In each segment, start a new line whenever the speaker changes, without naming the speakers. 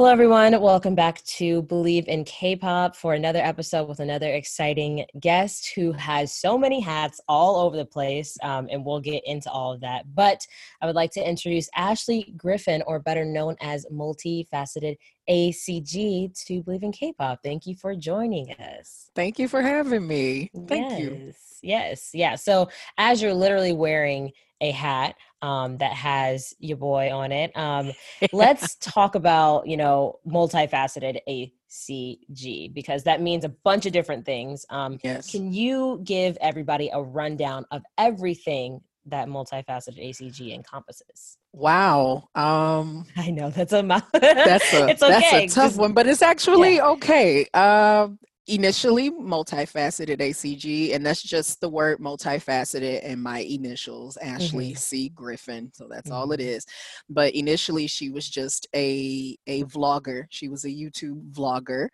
Hello, everyone. Welcome back to Believe in K pop for another episode with another exciting guest who has so many hats all over the place. Um, and we'll get into all of that. But I would like to introduce Ashley Griffin, or better known as Multifaceted ACG, to Believe in K pop. Thank you for joining us.
Thank you for having me. Thank
yes,
you.
Yes. Yeah. So, as you're literally wearing a hat um, that has your boy on it. Um, let's talk about you know multifaceted ACG because that means a bunch of different things. Um,
yes.
Can you give everybody a rundown of everything that multifaceted ACG encompasses?
Wow. Um,
I know that's a
that's a
it's okay.
that's a tough one, but it's actually yeah. okay. Um, initially multifaceted ACG, and that's just the word multifaceted and my initials, Ashley mm-hmm. C. Griffin. So that's mm-hmm. all it mm-hmm. But initially, she was just a a vlogger. She was a YouTube vlogger,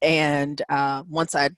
and uh, once I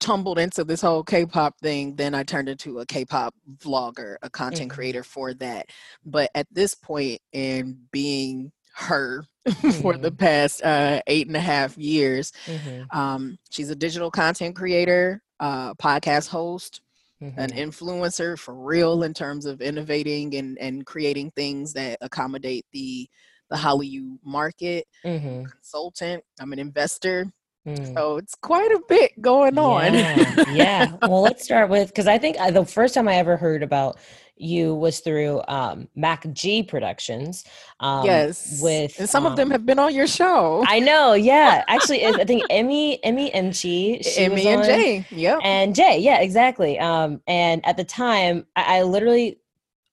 tumbled into this whole K-pop thing, then I turned into a K-pop vlogger, a content mm-hmm. creator for that. But at this point, in being her for the mm-hmm. past uh, eight and a half years. Mm-hmm. Um, she's a digital content creator, uh, podcast host, mm-hmm. an influencer for real in terms of innovating and, and creating things that accommodate the the Hallyu market. Mm-hmm. Consultant. I'm an investor. Mm. So it's quite a bit going on.
Yeah. yeah. Well, let's start with because I think uh, the first time I ever heard about you was through um, Mac G Productions.
Um, yes,
with
and some um, of them um, have been on your show.
I know. Yeah, actually, I think Emmy, Emmy, and Chi,
Emmy and Jay.
Yep, and Jay. Yeah, exactly. Um, and at the time, I, I literally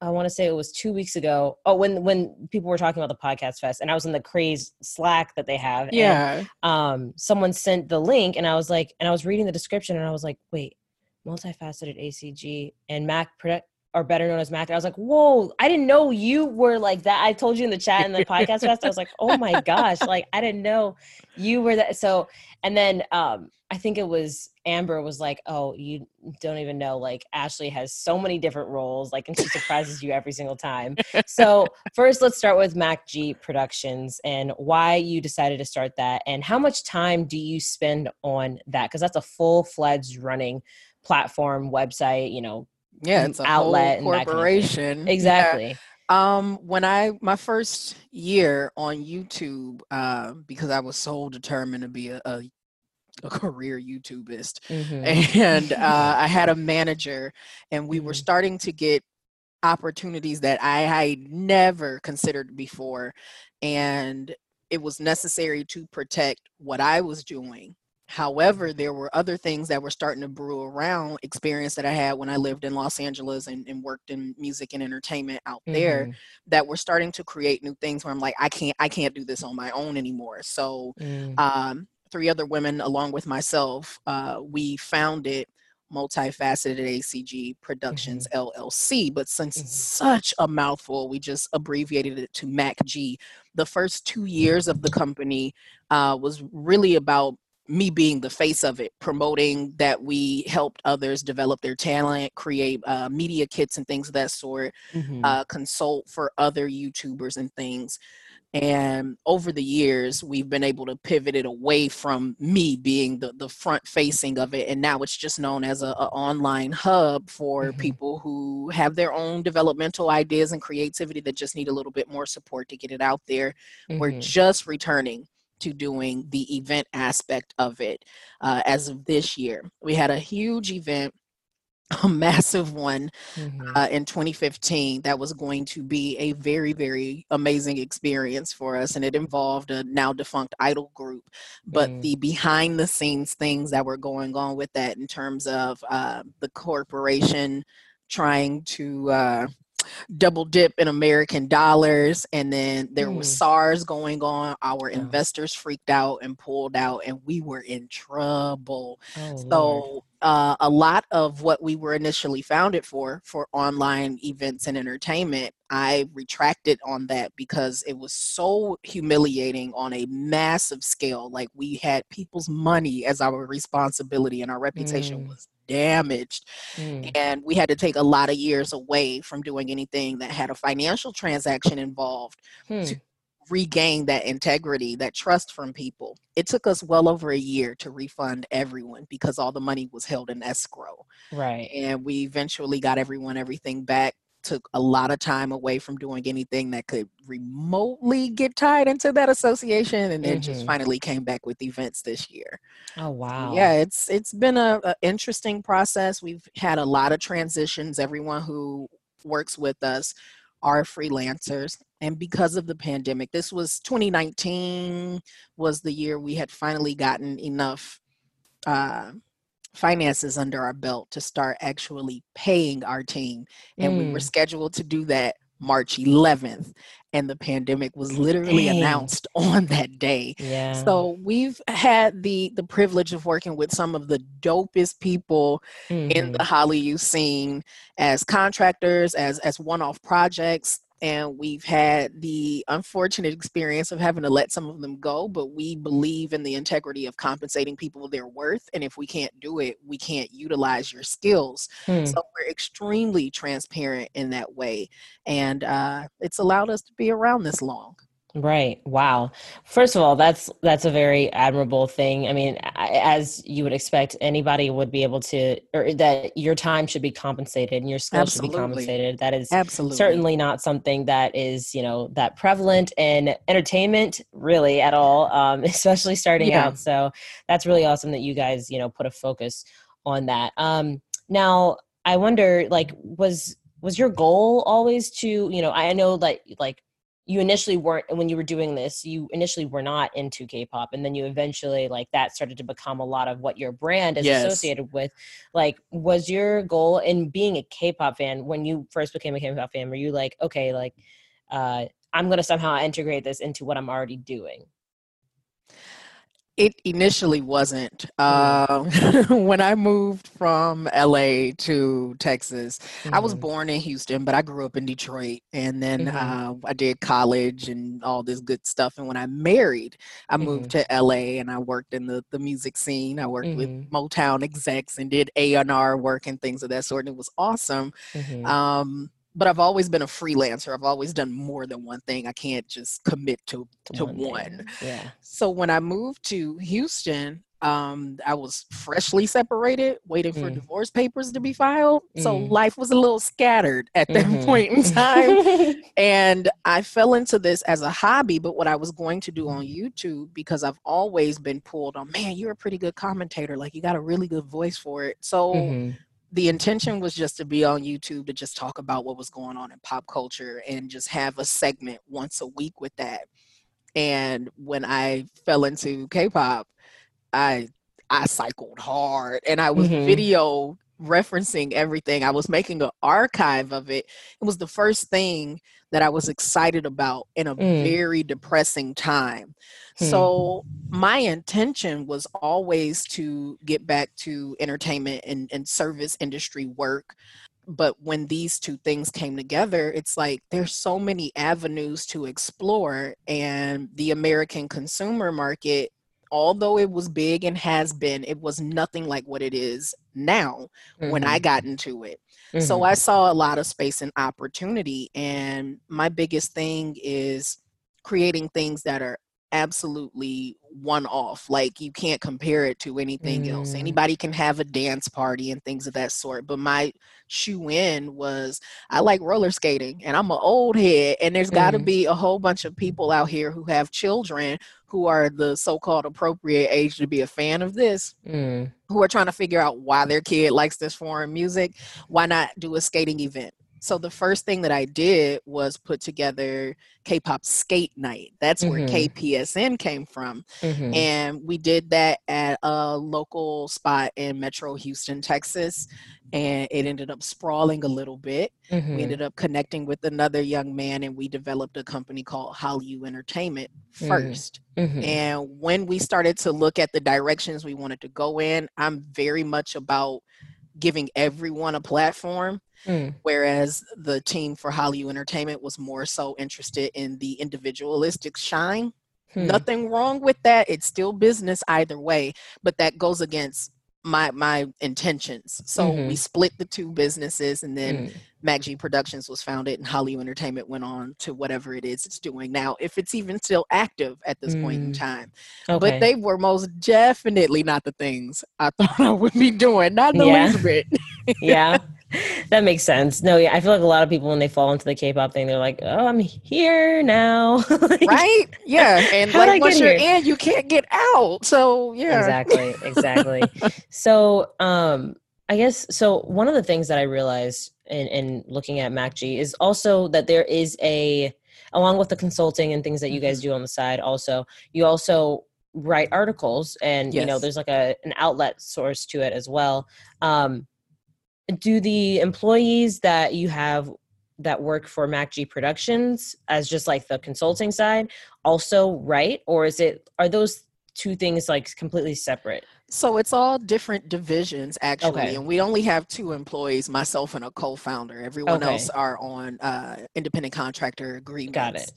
I want to say it was two weeks ago. Oh, when when people were talking about the podcast fest, and I was in the craze Slack that they have.
Yeah.
And, um, someone sent the link, and I was like, and I was reading the description, and I was like, wait, multifaceted ACG and Mac product or better known as Mac. I was like, whoa, I didn't know you were like that. I told you in the chat in the podcast fest. I was like, oh my gosh, like I didn't know you were that. So, and then um, I think it was Amber was like, oh, you don't even know. Like Ashley has so many different roles, like, and she surprises you every single time. So, first, let's start with Mac G Productions and why you decided to start that, and how much time do you spend on that? Because that's a full fledged running platform, website, you know,
yeah it's outlet corporation kind
of exactly yeah.
um when i my first year on youtube uh, because i was so determined to be a, a, a career youtubist mm-hmm. and uh, i had a manager and we mm-hmm. were starting to get opportunities that i had never considered before and it was necessary to protect what i was doing However, there were other things that were starting to brew around experience that I had when I lived in Los Angeles and, and worked in music and entertainment out mm-hmm. there that were starting to create new things where I'm like, I can't, I can't do this on my own anymore. So, mm. um, three other women along with myself, uh, we founded multifaceted ACG Productions mm-hmm. LLC. But since mm-hmm. such a mouthful, we just abbreviated it to MacG. The first two years of the company uh, was really about me being the face of it, promoting that we helped others develop their talent, create uh, media kits and things of that sort, mm-hmm. uh, consult for other YouTubers and things. And over the years, we've been able to pivot it away from me being the, the front facing of it. And now it's just known as an online hub for mm-hmm. people who have their own developmental ideas and creativity that just need a little bit more support to get it out there. Mm-hmm. We're just returning to doing the event aspect of it uh, as of this year. We had a huge event a massive one mm-hmm. uh, in 2015 that was going to be a very very amazing experience for us and it involved a now defunct idol group but mm. the behind the scenes things that were going on with that in terms of uh, the corporation trying to uh, double dip in American dollars. And then there mm. was SARS going on. Our oh. investors freaked out and pulled out, and we were in trouble. Oh, so, uh, a lot of what we were initially founded for, for online events and entertainment, I retracted on that because it was so humiliating on a massive scale. Like, we had people's money as our responsibility, and our reputation mm. was damaged. Mm. And we had to take a lot of years away from doing anything that had a financial transaction involved hmm. to regain that integrity, that trust from people. It took us well over a year to refund everyone because all the money was held in escrow.
Right.
And we eventually got everyone everything back took a lot of time away from doing anything that could remotely get tied into that association and then mm-hmm. just finally came back with events this year.
Oh wow.
Yeah it's it's been a, a, interesting process. We've had a lot of transitions. Everyone who works with us are freelancers and because of the pandemic this was 2019 was the year we had finally gotten enough uh, finances under our belt to start actually paying our team. And mm. we were mm. scheduled to do that March 11th. And the pandemic was literally Dang. announced on that day.
Yeah.
So we've had the the privilege of working with some of the dopest people mm-hmm. in the. Hollywood scene as contractors, as as one-off projects, and we've had the unfortunate experience of having to let some of them go but we believe in the integrity of compensating people their worth and if we can't do it we can't utilize your skills hmm. so we're extremely transparent in that way and uh, it's allowed us to be around this long
Right. Wow. First of all, that's that's a very admirable thing. I mean, as you would expect, anybody would be able to, or that your time should be compensated and your skills Absolutely. should be compensated. That is
Absolutely.
certainly not something that is, you know, that prevalent in entertainment really at all, um, especially starting yeah. out. So that's really awesome that you guys, you know, put a focus on that. Um, now, I wonder, like, was was your goal always to, you know, I know that like you initially weren't when you were doing this you initially were not into k-pop and then you eventually like that started to become a lot of what your brand is yes. associated with like was your goal in being a k-pop fan when you first became a k-pop fan were you like okay like uh i'm to somehow integrate this into what i'm already doing
it initially wasn't. Uh, when I moved from LA to Texas, mm-hmm. I was mm-hmm. born in Houston, but I grew up in Detroit. And then mm-hmm. uh, I did college and all this good stuff. And when I married, I mm-hmm. moved to LA and I worked in the, the music scene. I worked with mm-hmm. Motown execs and did A&R work and things of that sort. And it was awesome. Mm-hmm. Um, but I've always been a freelancer. I've always done more than one thing. I can't just commit to to, one. one.
Yeah.
So when I moved to Houston, um, I was freshly separated, waiting for mm. divorce papers to be filed. Mm. So life was a little scattered at that mm-hmm. point in time. and I fell into this as a hobby, but what I was going to do on YouTube, because I've always been pulled on, man, you're a pretty good commentator. Like you got a really good voice for it. So mm-hmm the intention was just to be on YouTube to just talk about what was going on in pop culture and just have a segment once a week with that. And when I fell into K-pop, I I cycled hard and I was mm-hmm. video referencing everything. I was making an archive of it. It was the first thing that I was excited about in a mm. very depressing time. Hmm. So my intention was always to get back to entertainment and, and service industry work. But when these two things came together, it's like there's so many avenues to explore, and the American consumer market although it was big and has been, it was nothing like what it is now mm-hmm. when I mm-hmm. got into it. Mm-hmm. So I saw a lot of space and opportunity. And my biggest thing is creating things that are absolutely one off. Like you can't compare it to anything mm. else. Anybody can have a dance party and things of that sort. But my shoe in was I like roller skating and I'm an old head and there's got to mm. be a whole bunch of people out here who have children who are the so-called appropriate age to be a fan of this mm. who are trying to figure out why their kid likes this foreign music why not do a skating event so the first thing that I did was put together K-pop skate night. That's where
Mhm.
KPSN came from.
Mhm.
And we did that at a local spot in Metro Houston, Texas. And it ended up sprawling a little bit. We
Mhm.
ended up connecting with another young man and we developed a company called Hollywood Entertainment
Mm.
first.
Mhm.
And when we started to look at the directions we wanted to go in, I'm very much about giving everyone a platform.
Mm.
Whereas the team for Hollywood Entertainment was more so interested in the individualistic shine.
Hmm.
Nothing wrong with that. It's still business either way, but that goes against my my intentions. So we
Mhm.
split the two businesses and then
Mm.
MacG Productions was founded and Hollywood Entertainment went on to whatever it is it's doing now, if it's even still active at this point in
Mm.
time.
Okay.
But they were most definitely not the things I thought I would be doing, not the
Yeah.
least bit.
yeah that makes sense no yeah i feel like a lot of people when they fall into the k-pop thing they're like oh i'm here now Like,
right? Yeah, and like once you're
here?
in, you can't get out. So yeah,
exactly exactly so um i guess so one of the things that i realized in, in looking at macg is also that there is a along with the consulting and things that you
Mm-hmm.
guys do on the side also you also write articles and you know there's like a an outlet source to it as well um do the employees that you have that work for MacG Productions as just like the consulting side also write or is it are those two things like completely separate?
So it's all different divisions actually,
Okay.
and we only have two employees, myself and a co-founder. Everyone
Okay.
else are on uh, independent contractor agreements.
Got it.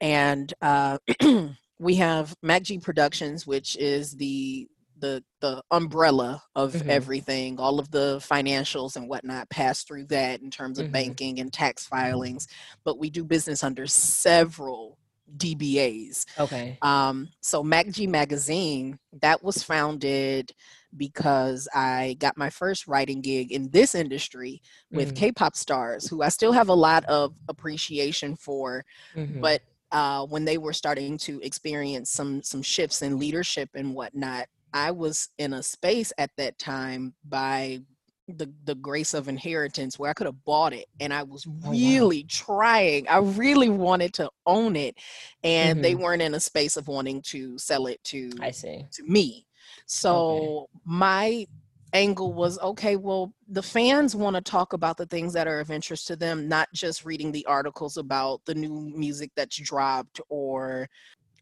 And uh, we have MacG Productions, which is the the the umbrella of
Mhm.
everything. All of the financials and whatnot pass through that in terms of
Mhm.
banking and tax filings. But we do business under several DBAs.
Okay.
Um, so MacG Magazine, that was founded because I got my first writing gig in this industry with
Mhm.
K-pop stars, who I still have a lot of appreciation for.
Mhm.
But uh, when they were starting to experience some some shifts in leadership and whatnot, I was in a space at that time by the the grace of inheritance where I could have bought it and I was
Oh, wow.
really trying. I really wanted to own it and they
Mhm.
weren't in a space of wanting to sell it to
I see.
to me. So my angle was okay, well, the fans want to talk about the things that are of interest to them, not just reading the articles about the new music that's dropped or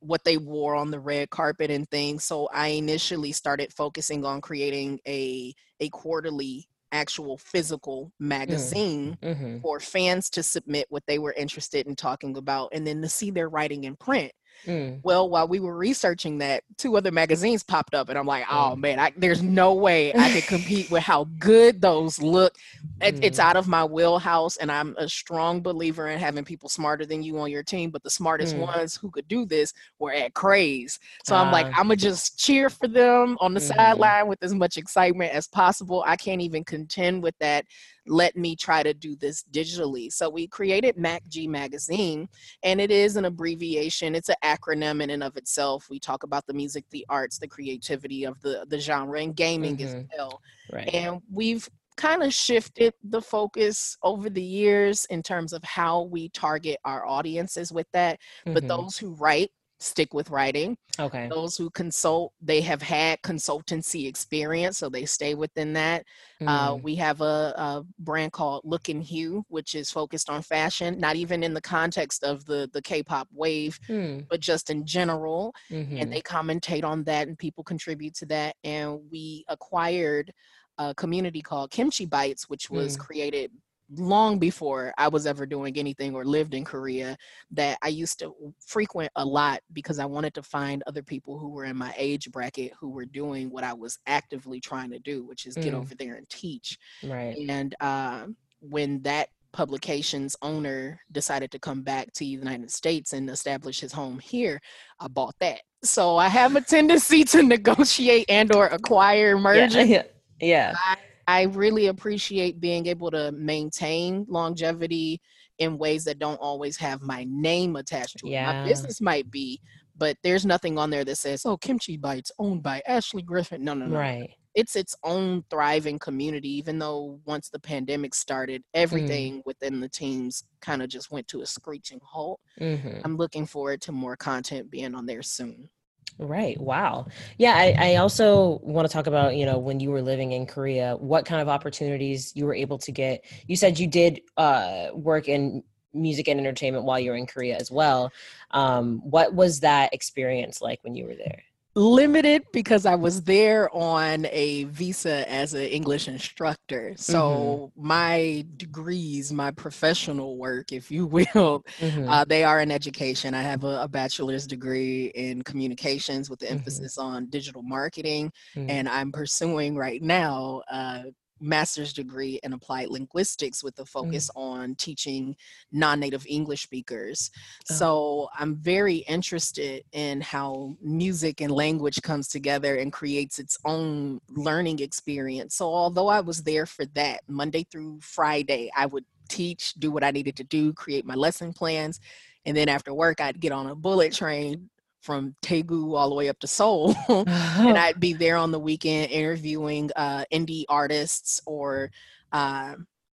what they wore on the red carpet and things. So I initially started focusing on creating a a quarterly actual physical magazine
hmm
for fans to submit what they were interested in talking about and then to see their writing in print.
Mm.
Well, while we were researching that, two other magazines popped up, and I'm like, oh
Mm.
man, I, there's no way I could compete with how good those look. It, It's
Mm.
out of my wheelhouse, and I'm a strong believer in having people smarter than you on your team. But the smartest
Mm.
ones who could do this were at Craze. So I'm like,
Ah.
I'm gonna just cheer for them on the
Mhm.
sideline with as much excitement as possible. I can't even contend with that. Let me try to do this digitally. So we created MacG Magazine, and it is an abbreviation. It's an acronym in and of itself. We talk about the music, the arts, the creativity of the the genre, and gaming
Mhm.
as well.
Right.
And we've kind of shifted the focus over the years in terms of how we target our audiences with that. But
Mhm.
those who write stick with writing.
okay.
Those who consult, they have had consultancy experience, so they stay within that. Uh,
Mm.
we have a, a brand called Look and Hue, which is focused on fashion, not even in the context of the the K-pop wave,
Mm.
but just in general.
Mhm.
And they commentate on that, and people contribute to that. And we acquired a community called Kimchi Bites, which was
Mm.
created long before I was ever doing anything or lived in Korea that I used to frequent a lot because I wanted to find other people who were in my age bracket who were doing what I was actively trying to do, which is get
Mm.
over there and teach.
Right.
And uh, when that publication's owner decided to come back to the United States and establish his home here, I bought that. So I have a tendency to negotiate and or acquire
Yeah.
mergers.
Yeah. yeah.
I really appreciate being able to maintain longevity in ways that don't always have my name attached to it.
Yeah.
My business might be, but there's nothing on there that says, "Oh, Kimchi Bites owned by Ashley Griffin." No, no, no.
Right.
it's its own thriving community even though once the pandemic started
Mm.
everything within the teams kind of just went to a screeching halt
Mhm.
i'm looking forward to more content being on there soon
Right. Wow. Yeah. I, I also want to talk about, you know, when you were living in Korea, what kind of opportunities you were able to get. You said you did uh, work in music and entertainment while you were in Korea as well. Um, what was that experience like when you were there?
Limited because I was there on a visa as an English instructor. So my degrees, my professional work, if you will,
Mhm.
uh, they are in education. I have a, a bachelor's degree in communications with the
Mhm.
emphasis on digital marketing,
Mhm.
and I'm pursuing right now a master's degree in applied linguistics with a focus mm. on teaching non-native English speakers.
Oh.
So I'm very interested in how music and language comes together and creates its own learning experience. So although I was there for that Monday through Friday, I would teach, do what I needed to do, create my lesson plans, and then after work I'd get on a bullet train from Daegu all the way up to Seoul. and I'd be there on the weekend interviewing uh, indie artists or uh,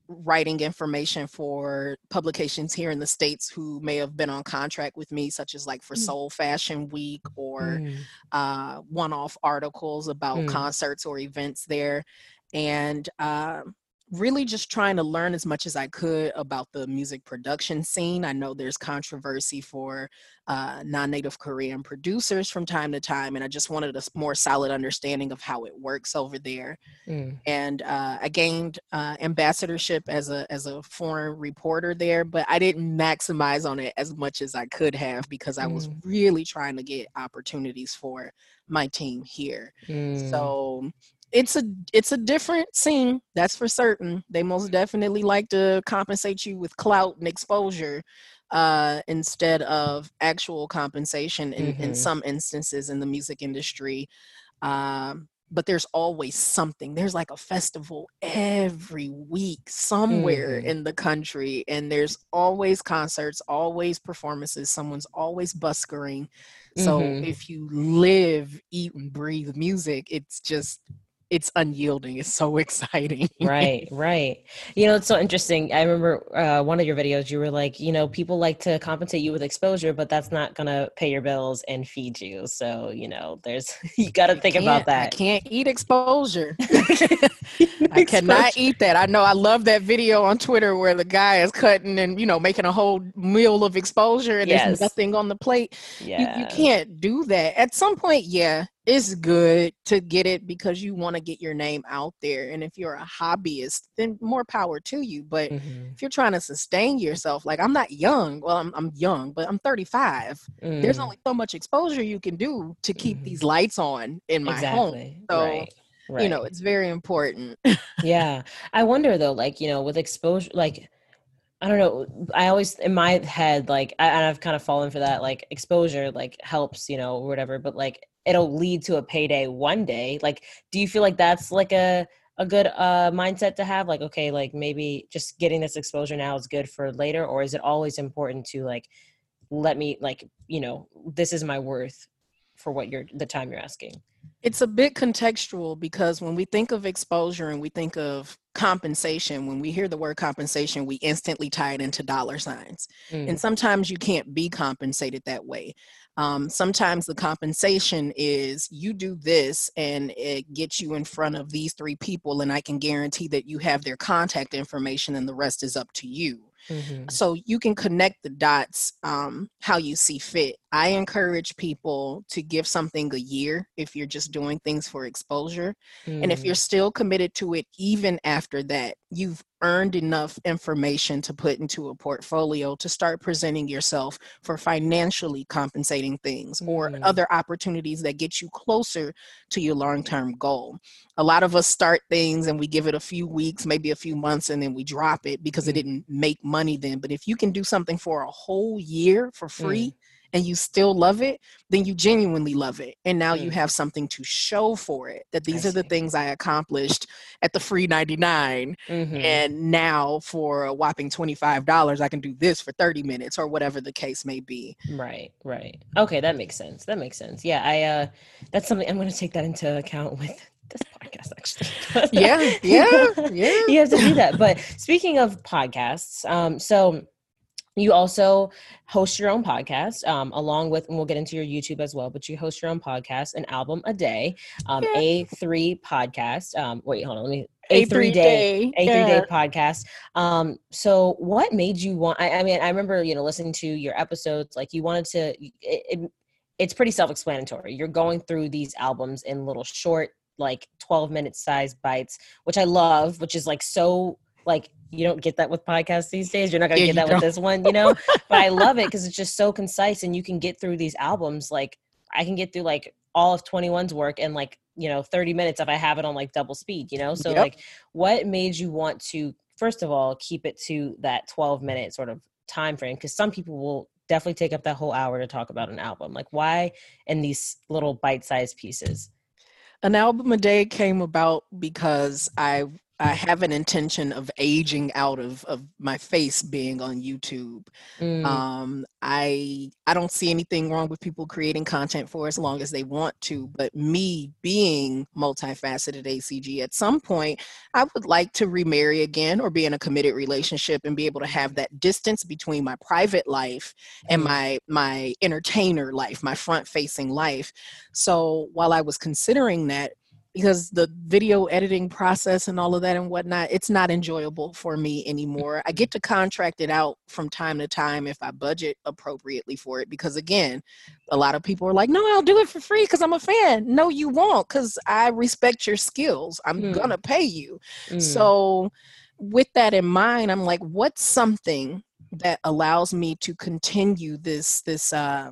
writing information for publications here in the states who may have been on contract with me, such as like for
Mm.
Seoul Fashion Week or
Mm.
uh, one-off articles about
Mm.
concerts or events there, and um really just trying to learn as much as I could about the music production scene. I know there's controversy for uh, non-native Korean producers from time to time, and I just wanted a more solid understanding of how it works over there.
Mm.
And uh, I gained uh, ambassadorship as a as a foreign reporter there, but I didn't maximize on it as much as I could have because I was
Mm.
really trying to get opportunities for my team here.
Mm.
So it's a it's a different scene, that's for certain. They most definitely like to compensate you with clout and exposure uh, instead of actual compensation in, in
Mhm.
some instances in the music industry. Um, but there's always something. There's like a festival every week somewhere
Mhm.
in the country, and there's always concerts, always performances. Someone's always buskering. So
Mhm.
if you live, eat, and breathe music, it's just it's unyielding. It's so exciting.
right right you know it's so interesting i remember uh, one of your videos you were like you know people like to compensate you with exposure but that's not gonna pay your bills and feed you so you know there's you got to think about
Can't- I
that
can't eat exposure. I cannot eat that. I know I love that video on Twitter where the guy is cutting and you know making a whole meal of exposure and
Yes.
there's nothing on the plate.
yeah
You, you can't do that. At some point, yeah, it's good to get it because you want to get your name out there. And if you're a hobbyist, then more power to you. But
Mhm.
if you're trying to sustain yourself, like I'm not young. Well, I'm, I'm young, but I'm 35. There's
Mm,
only so much exposure you can do to keep
Mhm.
these lights on in my home.
exactly
So,
right right
You know, it's very important.
yeah i wonder though like you know with exposure like i don't know i always in my head like I, I've kind of fallen for that like exposure like helps you know whatever but like it'll lead to a payday one day like do you feel like that's like a a good uh mindset to have like okay like maybe just getting this exposure now is good for later or is it always important to like let me like you know this is my worth for what you're the time you're asking
It's a bit contextual because when we think of exposure and we think of compensation, when we hear the word compensation, we instantly tie it into dollar signs.
Mm,
And sometimes you can't be compensated that way. Um, sometimes the compensation is you do this and it gets you in front of these three people, and I can guarantee that you have their contact information, and the rest is up to you.
mhm,
so you can connect the dots um, how you see fit i encourage people to give something a year if you're just doing things for exposure and if
mm,
you're still committed to it even after that you've earned enough information to put into a portfolio to start presenting yourself for financially compensating things or
Mm.
other opportunities that get you closer to your long-term goal a lot of us start things and we give it a few weeks maybe a few months and then we drop it because it
Mm.
didn't make money then but if you can do something for a whole year for
Mm.
free and you still love it then you genuinely love it and now you
Mm.
have something to show for it that these
I
are the things i accomplished at the free 99
mhm.
and now for a whopping $25 i can do this for 30 minutes or whatever the case may be
Right, right. Okay, that makes sense. That makes sense. Yeah, I uh that's something I'm going to take that into account with this podcast actually.
yeah, yeah, yeah.
you have to do that. But speaking of podcasts, um, so you also host your own podcast um, along with and we'll get into your youtube as well but you host your own podcast an album a day um,
Yeah.
a3 podcast um, wait hold on let me
A
a3 day a3
yeah.
day podcast um so what made you want I, I mean i remember you know listening to your episodes like you wanted to it, it, it's pretty self-explanatory you're going through these albums in little short like 12 minute size bites which i love which is like so like you don't get that with podcasts these days. You're not gonna
Yeah,
get that with this one you know? But i love it because it's just so concise and you can get through these albums like i can get through like all of 2NE1's work in like you know 30 minutes if i have it on like double speed you know? So
Yep.
like what made you want to first of all keep it to that 12 minute sort of time frame because some people will definitely take up that whole hour to talk about an album. Like why in these little bite-sized pieces?
An album a day came about because I I have an intention of aging out of of my face being on YouTube.
Mm,
Um, I I don't see anything wrong with people creating content for as long as they want to, but me being multifaceted ACG at some point, I would like to remarry again or be in a committed relationship and be able to have that distance between my private life and
Mhm.
my my entertainer life, my front facing life. So while I was considering that because the video editing process and all of that and whatnot, it's not enjoyable for me anymore. I get to contract it out from time to time if I budget appropriately for it. Because again, a lot of people are like, no, I'll do it for free because I'm a fan. No, you won't because I respect your skills. I'm
Hmm.
going to pay you.
mm,
So, with that in mind, I'm like, what's something that allows me to continue this this uh,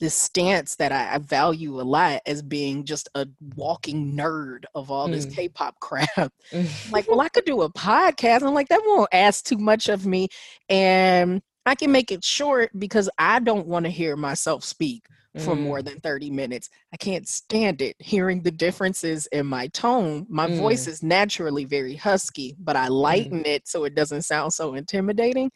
this stance that I, I value a lot as being just a walking nerd of all this
Mm.
K-pop crap?
mm,
like, well, I could do a podcast. I'm like, that won't ask too much of me, and I can make it short because I don't want to hear myself speak for
mm,
more than 30 minutes. I can't stand it hearing the differences in my tone. My voice is naturally very husky, but I lighten it so it doesn't sound so intimidating.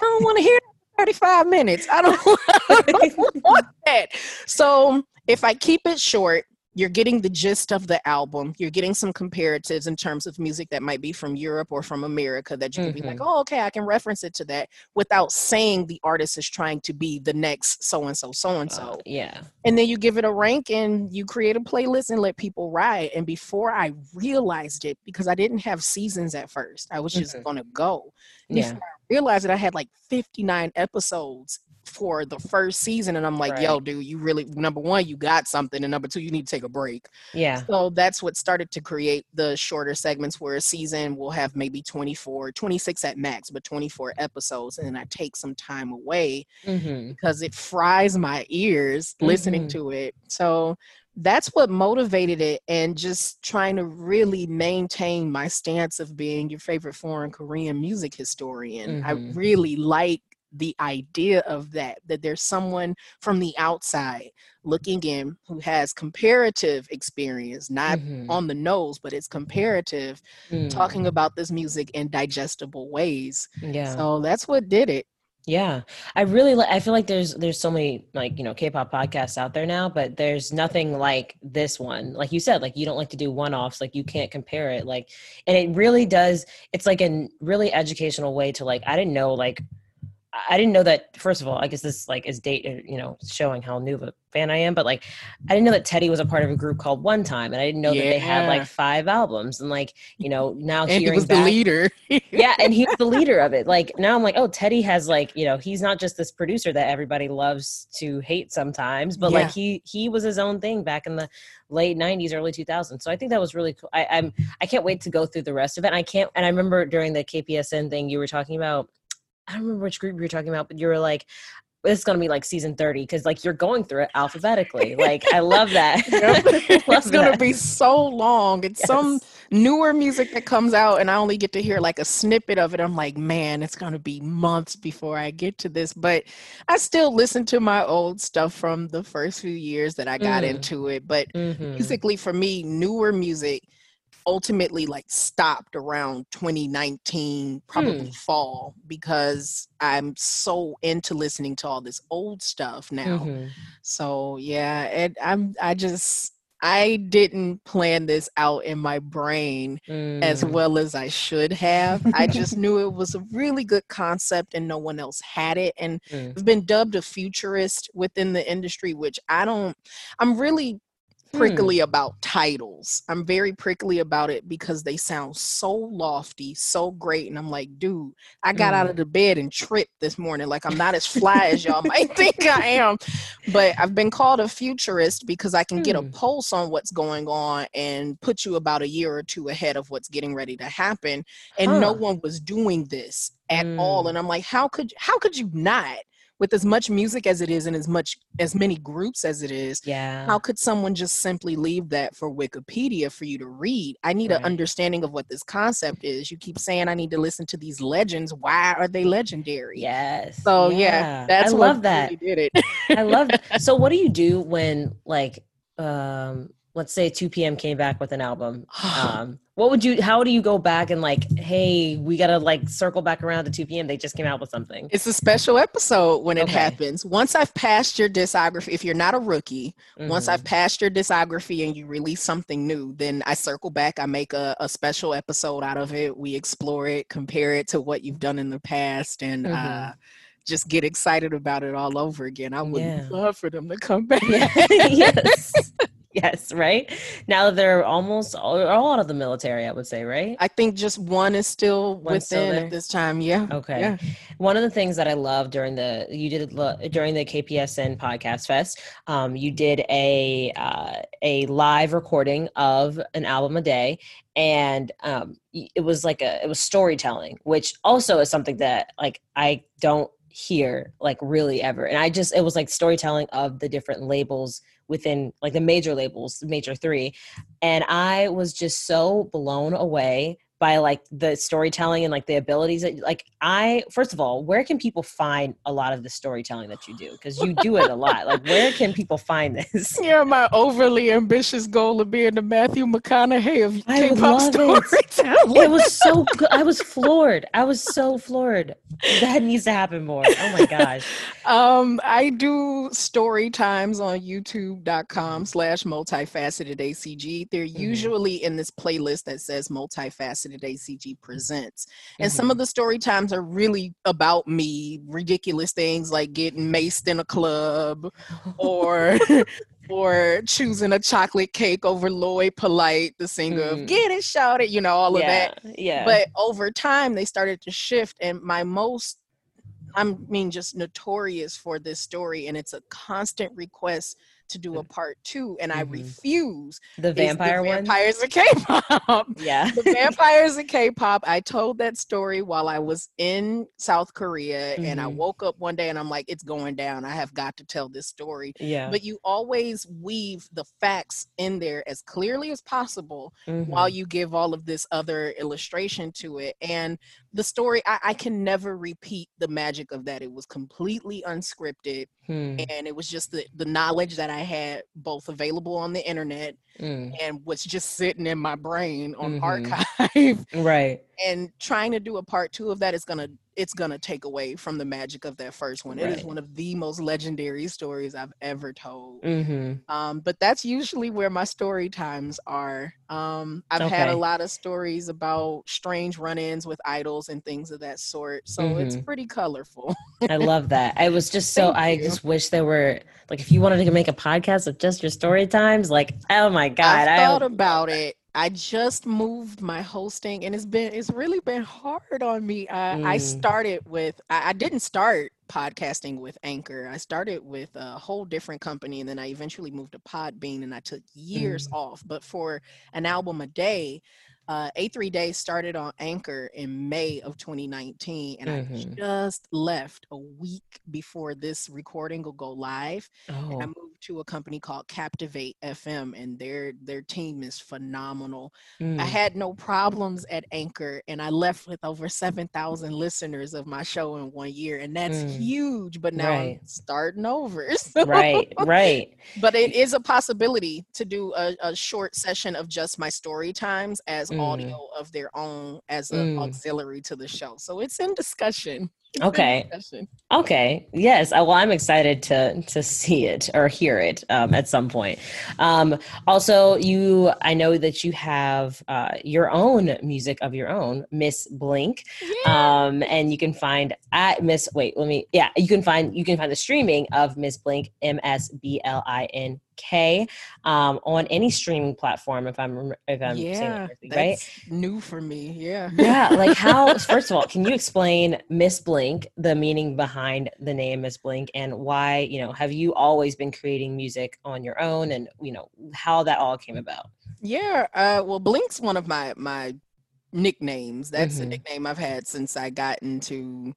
I don't want to hear for 35 minutes. I don't, I don't want that. So if I keep it short, you're getting the gist of the album. You're getting some comparatives in terms of music that might be from Europe or from America that you can be like, oh, okay, I can reference it to that without saying the artist is trying to be the next so and so, so and
uh,
so.
yeah
And then you give it a rank and you create a playlist and let people ride. And before I realized it, because I didn't have seasons at first, I was just
Mhm.
gonna go.
yeah
Before I realized that I had like 59 episodes for the first season. And I'm like, yo, dude, you really, number one, you got something. And number two, you need to take a break.
yeah
So that's what started to create the shorter segments where a season will have maybe 24, 26 at max, but 24 episodes. And then I take some time away
hmm
because it fries my ears listening
Mhm.
to it. So that's what motivated it and just trying to really maintain my stance of being your favorite foreign Korean music historian. I
Mhm.
really like the idea of that that there's someone from the outside looking in who has comparative experience not
Mhm.
on the nose but it's comparative
Mm,
talking about this music in digestible ways
yeah
so that's what did it
Yeah, I really like. I feel like there's there's so many like you know K-pop podcasts out there now, but there's nothing like this one. Like you said, like you don't like to do one-offs. Like you can't compare it. Like, and it really does. It's like a really educational way to like. I didn't know like. I didn't know that. First of all, I guess this like is date, uh, you know, showing how new of a fan I am. But like, I didn't know that Teddy was a part of a group called 1TYM, and I didn't know that they had like five albums. And like, you know, now
and he
hearing
was the leader
yeah and he was the leader of it like now i'm like oh teddy has like you know he's not just this producer that everybody loves to hate sometimes but
Yeah.
like he he was his own thing back in the late 90s early 2000s so i think that was really cool I, i'm i can't wait to go through the rest of it and i can't and i remember during the kpsn thing you were talking about i don't remember which group you were talking about but you were like this is going to be like season 30 because like you're going through it alphabetically like i love that
Yep. It's gonna be so long. It's some newer music that comes out, and I only get to hear like a snippet of it. I'm like, man, it's gonna be months before I get to this. But I still listen to my old stuff from the first few years that I got
Mm.
into it. But
Mhm.
musically, for me, newer music ultimately like stopped around 2019 probably
Hmm.
fall because i'm so into listening to all this old stuff now
Mhm.
so yeah, and I'm I just I didn't plan this out in my brain mm. as well as I should have. I just knew it was a really good concept and no one else had it. And mm. I've been dubbed a futurist within the industry, which I don't, I'm really. Prickly hmm. about titles. I'm very prickly about it because they sound so lofty, so great. And I'm like, dude, I got out of the bed and tripped this morning. Like I'm not as fly as y'all might think I am. But I've been called a futurist because I can hmm. get a hmm. pulse on what's going on and put you about a year or two ahead of what's getting ready to happen. And huh. no one was doing this at all. And I'm like, how could how could you not? With as much music as it is and as much as many groups as it is
yeah.
how could someone just simply leave that for wikipedia for you to read? I need right. an understanding of what this concept is. You keep saying i need to listen to these legends. Why are they legendary?
Yes.
So yeah, yeah. That's
i love that.
did
it. I love that so what do you do when like um let's say 2PM came back with an album, um, what would you? How do you go back and like, hey, we gotta like circle back around to 2PM They just came out with something.
It's a special episode when it okay. happens. Once I've passed your discography, if you're not a rookie, mm-hmm. once I've mm-hmm. passed your discography and you release something new, then I circle back. I make a, a special episode out of it. We explore it, compare it to what you've done in the past, and. Mm-hmm. Uh, just get excited about it all over again. I would yeah. love for them to come back.
yes. yes, right? Now they're almost all, all, out of the military, I would say, right?
I think just one is still One's within still at this time. Yeah.
Okay.
Yeah.
One of the things that I love during the you did during the KPSN podcast fest, um, you did a uh, a live recording of an album a day, and um, it was like a it was storytelling, which also is something that like I don't hear like really ever and i just it was like storytelling of the different labels within like the major labels, major three. And I was just so blown away by like the storytelling and like the abilities that like I first of all, where can people find a lot of the storytelling that you do? Because you do it a lot. Like where can people find this?
Yeah, my overly ambitious goal of being the Matthew McConaughey of I K-pop storytelling.
It. it was so good. I was floored. I was so floored. That needs to happen more. Oh my gosh.
Um, I do story times on youtube.com slash multifaceted ACG. They're mm-hmm. usually in this playlist that says multifaceted that ACG presents. And mm-hmm. some of mm-hmm. the story times are really about me, ridiculous things like getting maced in a club or or choosing a chocolate cake over Lloyd Polite, the singer mm. of Get It Shawty, you know, all
yeah,
of
that. Yeah.
But over time they started to shift and my most I mean just notorious for this story and it's a constant request to do a part two, and mm-hmm. I refuse.
The vampire
the vampires of K-pop.
Yeah,
the vampires of K-pop. I told that story while I was in South Korea, mm-hmm. and I mm-hmm. woke up one day and I'm like, it's going down. I have got to tell this story.
Yeah,
but you always weave the facts in there as clearly as possible mm-hmm. while you give all of this other illustration to it, and the story I, I, can never repeat the magic of that it was completely unscripted hmm. and it was just the, the knowledge that i had both available on the internet mm. and was just sitting in my brain on mm-hmm. archive
right
and trying to do a part two of that is gonna it's gonna take away from the magic of that first one. Right. It is one of the most legendary stories I've ever told.
Mm-hmm.
Um, but that's usually where my story times are. Um, I've okay. had a lot of stories about strange run-ins with idols and things of that sort, so mm-hmm. it's pretty colorful.
I love that. I was just so I just wish there were like if you wanted to make a podcast of just your story times, like oh my god,
I thought about it I just moved my hosting and it's been it's really been hard on me. I, mm. I started with I, I, didn't start podcasting with Anchor. I started with a whole different company and then I eventually moved to Podbean and I took years mm. off. But for an album a day, uh, A3 Day started on Anchor in May of 2019, and mm-hmm. I just left a week before this recording will go live. Oh. And I oh. moved to a company called Captivate FM, and their their team is phenomenal. Mm. I had no problems at Anchor, and I left with over 7,000 listeners of my show in one year, and that's mm. huge. But now right. I'm starting over.
So. Right, right.
But it is a possibility to do a, a short session of just my story times as mm. audio of their own as an mm. auxiliary to the show. So it's in discussion.
Okay. Okay. Yes. Uh, well, I'm excited to to see it or hear it um, at some point. Um, also, you, I know that you have uh, your own music of your own, Miss Blink, yeah. um, and you can find at Miss. Wait, let me. Yeah, you can find you can find the streaming of Miss Blink, M S B L I N K um, on any streaming platform. If I'm if I'm
yeah, saying
that right,
new for me. Yeah,
yeah. Like how? first of all, can you explain Miss Blink, the meaning behind the name Miss Blink, and why? You know, have you always been creating music on your own, and you know how that all came about?
Yeah. Uh, well, Blink's one of my my nicknames. That's mm-hmm. a nickname I've had since I got into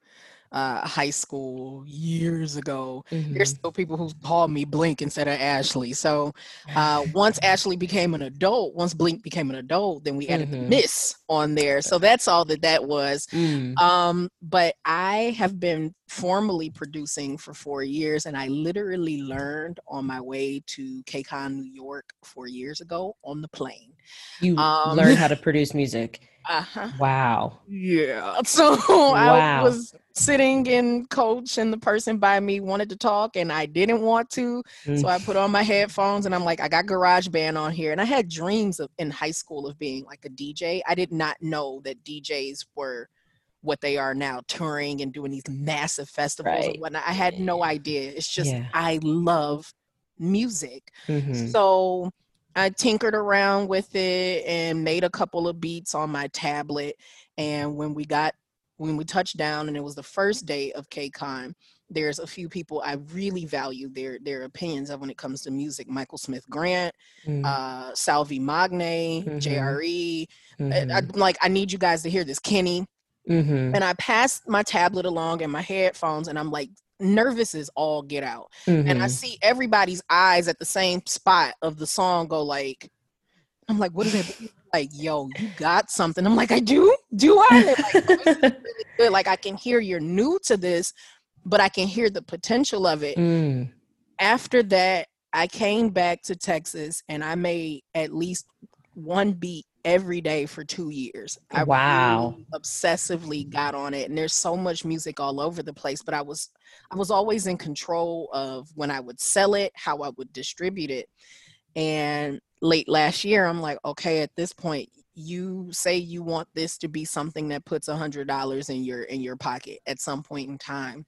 uh, high school years ago. Mm-hmm. There's still people who call me Blink instead of Ashley. So uh, once Ashley became an adult, once Blink became an adult, then we added mm-hmm. the Miss on there. So that's all that that was. Mm. Um, but I have been formally producing for four years, and I literally learned on my way to KCON, New York, four years ago on the plane.
You um, learned how to produce music.
Uh-huh.
Wow.
Yeah. So wow. I was sitting in coach and the person by me wanted to talk and I didn't want to. Mm. So I put on my headphones and I'm like, I got GarageBand on here. And I had dreams of in high school of being like a DJ. I did not know that DJs were what they are now, touring and doing these massive festivals right. and whatnot. I had no idea. It's just yeah. I love music. Mm-hmm. So I tinkered around with it and made a couple of beats on my tablet. And when we got when we touched down and it was the first day of KCON, there's a few people I really value their their opinions of when it comes to music. Michael Smith Grant, mm-hmm. uh, Salvi Magne, mm-hmm. JRE. Mm-hmm. I, I, like I need you guys to hear this. Kenny. Mm-hmm. And I passed my tablet along and my headphones, and I'm like, nervous as all get out. Mm-hmm. And I mm-hmm. see everybody's eyes at the same spot of the song go like, I'm like, what is it? Like, yo, you got something. I'm like, I do? Do I? Like, oh, really good. like I can hear you're new to this, but I can hear the potential of it. Mm. After that, I came back to Texas and I made at least one beat every day for two years.
I wow.
Really obsessively got on it. And there's so much music all over the place, but I was I was always in control of when I would sell it, how I would distribute it. And late last year, I'm like, okay, at this point, you say you want this to be something that puts a hundred dollars in your in your pocket at some point in time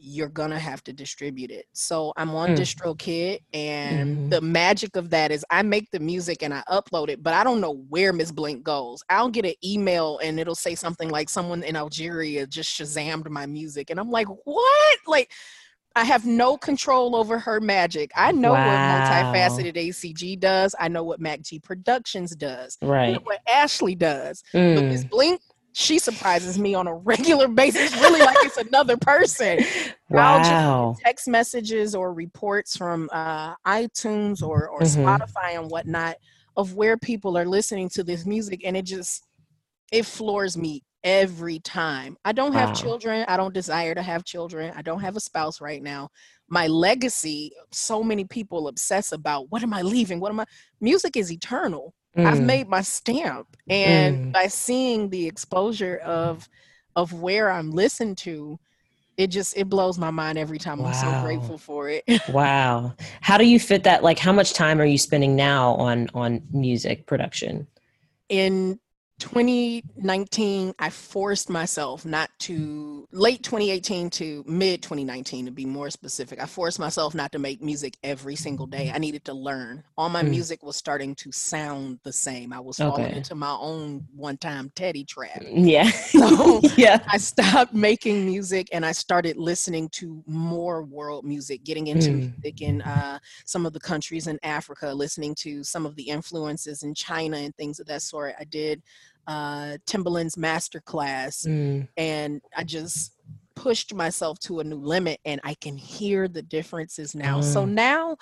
you're gonna have to distribute it. So I'm on mm. DistroKid, and mm-hmm. the magic of that is I make the music and I upload it, but I don't know where Miss Blink goes. I'll get an email and it'll say something like someone in Algeria just shazammed my music, and I'm like, what? Like, I have no control over her magic. I know wow. what multifaceted ACG does. I know what MacG Productions does.
Right.
what Ashley does. Mm. But Miss Blink she surprises me on a regular basis, really like it's another person.
Wow.
text messages or reports from uh, iTunes or, or mm-hmm. Spotify and whatnot of where people are listening to this music, and it just it floors me every time. I don't have wow. children. I don't desire to have children. I don't have a spouse right now. My legacy, so many people obsess about what am I leaving? What am I? Music is eternal. Mm. I've made my stamp. And mm. by seeing the exposure of of where I'm listened to, it just it blows my mind every time. Wow. I'm so grateful for it.
wow. How do you fit that like how much time are you spending now on on music production?
In 2019 i forced myself not to late 2018 to mid 2019 to be more specific i forced myself not to make music every single day. I needed to learn. All my mm. music was starting to sound the same. I was falling into my own 1TYM Teddy trap.
Yeah.
So yeah. I stopped making music and i started listening to more world music getting into mm. music in uh, some of the countries in africa listening to some of the influences in china and things of that sort. I did uh, Timbaland's masterclass, mm. and I just pushed myself to a new limit, and I can hear the differences now. Mm. So now,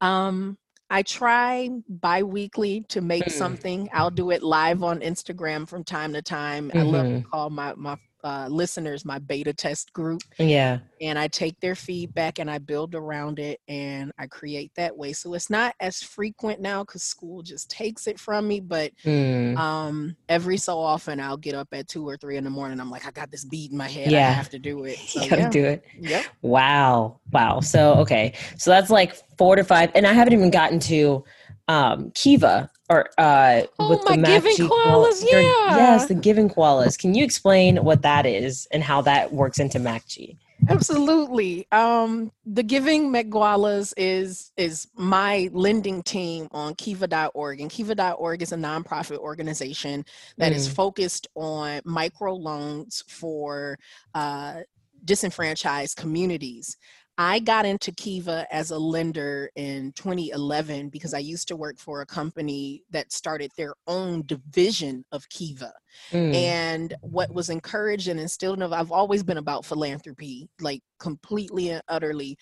um, I try bi-weekly to make mm. something. I'll do it live on Instagram from time to time. Mm-hmm. I love to mm-hmm. call my my uh, listeners my beta test group.
Yeah.
And I take their feedback and I build around it and I create that way. So it's not as frequent now because school just takes it from me. But mm. um, every so often I'll get up at two or three in the morning. I'm like, I got this beat in my head. Yeah. I have to do it.
So, you gotta
yeah.
do it.
Yep.
Wow. Wow. So okay. So that's like four to five. And I haven't even gotten to um Kiva or uh
oh, with the giving koalas, yeah.
Yes, the giving koalas. Can you explain what that is and how that works into MacG?
Absolutely. Um, the Giving McGualas is is my lending team on Kiva.org. And Kiva.org is a nonprofit organization that mm. is focused on micro loans for uh, disenfranchised communities. I got into Kiva as a lender in 2011 because I used to work for a company that started their own division of Kiva. Mm. And what was encouraged and instilled in me. I've always been about philanthropy, like completely and utterly.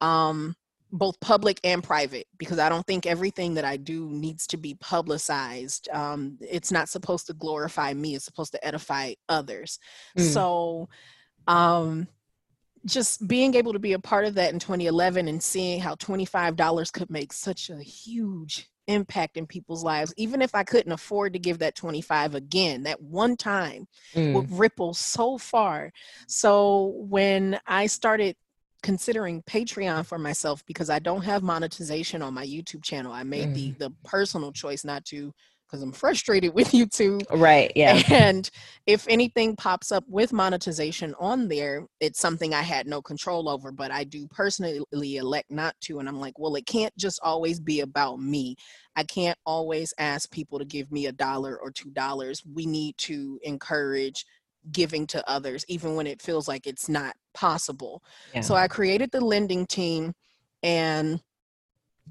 Um, both public and private because i don't think everything that i do needs to be publicized um, it's not supposed to glorify me it's supposed to edify others mm. so um, just being able to be a part of that in 2011 and seeing how $25 could make such a huge impact in people's lives even if i couldn't afford to give that 25 again that one time mm. would ripple so far so when i started considering patreon for myself because i don't have monetization on my youtube channel i made mm. the the personal choice not to because I'm frustrated with YouTube.
Right. Yeah.
And if anything pops up with monetization on there, it's something I had no control over, but I do personally elect not to. And I'm like, well, it can't just always be about me. I can't always ask people to give me a dollar or two dollars. We need to encourage giving to others, even when it feels like it's not possible. Yeah. So I created the lending team and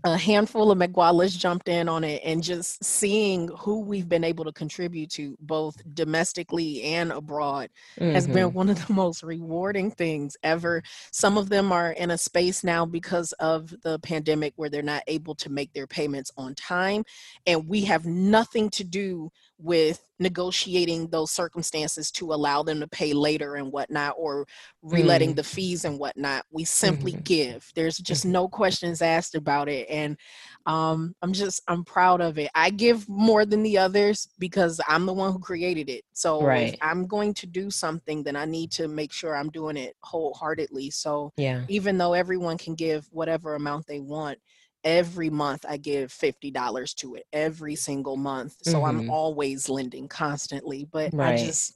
a handful of McGualas jumped in on it and just seeing who we've been able to contribute to both domestically and abroad mm-hmm. has been mm-hmm. one of the most rewarding things ever. Some of them are in a space now because of the pandemic where they're not able to make their payments on time. And we have nothing to do with negotiating those circumstances to allow them to pay later and whatnot or reletting mm. the fees and whatnot we simply mm-hmm. give there's just mm-hmm. no questions asked about it and um, i'm just i'm proud of it i give more than the others because i'm the one who created it so right. if i'm going to do something then i need to make sure i'm doing it wholeheartedly so
yeah
even though everyone can give whatever amount they want every month I give $50 to it every single month. So mm-hmm. I'm always lending constantly, but right. I just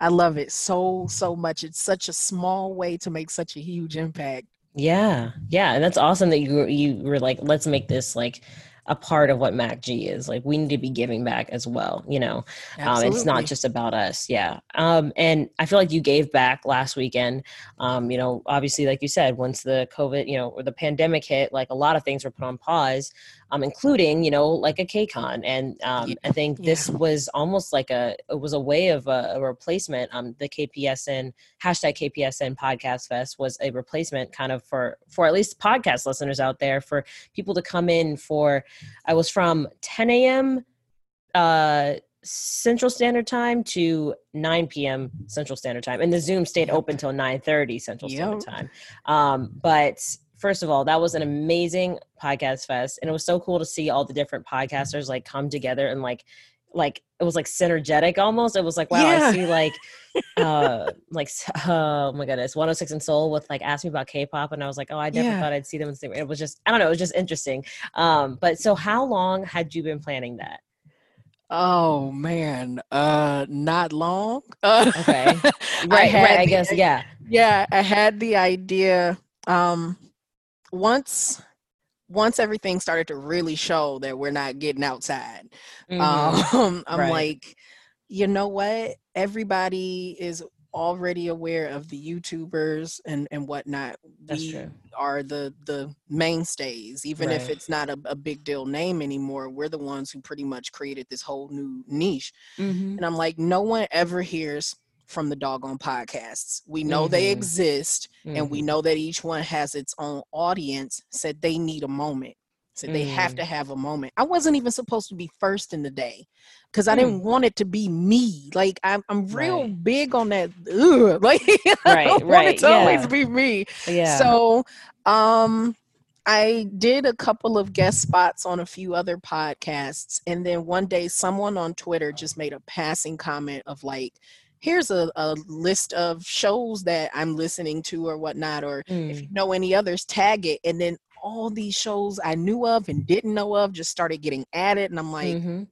I love it so so much. It's such a small way to make such a huge impact.
Yeah. Yeah, and that's awesome that you you were like let's make this like a part of what MacG is. Like we need to be giving back as well, you know. Um, it's not just about us. Yeah. Um, and I feel like you gave back last weekend. Um, you know, obviously, like you said, once the COVID, you know, or the pandemic hit, like a lot of things were put on pause um, including you know like a KCON. And um, I think this yeah. was almost like a it was a way of a, a replacement. Um, the KPSN hashtag KPSN Podcast Fest was a replacement kind of for for at least podcast listeners out there for people to come in for. I was from 10 a.m. Uh, Central Standard Time to 9 p.m. Central Standard Time, and the Zoom stayed open till 9:30 Central yep. Standard Time. Um, but first of all, that was an amazing podcast fest, and it was so cool to see all the different podcasters like come together and like like it was like synergetic almost. It was like wow, yeah. I see like uh like oh my goodness, 106 and Soul with like ask me about K-pop, and I was like, oh, I never yeah. thought I'd see them. in the same It was just I don't know, it was just interesting. Um, but so how long had you been planning that?
Oh man, uh, not long. Uh,
okay, right, I right. I guess yeah,
yeah. I had the idea. Um, once once everything started to really show that we're not getting outside mm-hmm. um, i'm right. like you know what everybody is already aware of the youtubers and and whatnot
That's we true.
are the the mainstays even right. if it's not a, a, big deal name anymore we're the ones who pretty much created this whole new niche mm-hmm. and i'm like no one ever hears from the doggone podcasts. We know mm-hmm. they exist mm-hmm. and we mm-hmm. know that each one has its own audience, said they need a moment. it. They have to mm. have a moment. I wasn't even supposed to be first in the day because I didn't mm. want it to be me. Like I'm, I'm real right. big on that. Ugh, like I don't right. want it to yeah. always be me. Yeah. So, um, I did a couple of guest spots on a few other podcasts, and then one day someone on Twitter just made a passing comment of like, here's a, a list of shows that I'm listening to or whatnot, or mm. if you know any others, tag it. And then all these shows I knew of and didn't know of just started getting added. And I'm like, mm-hmm.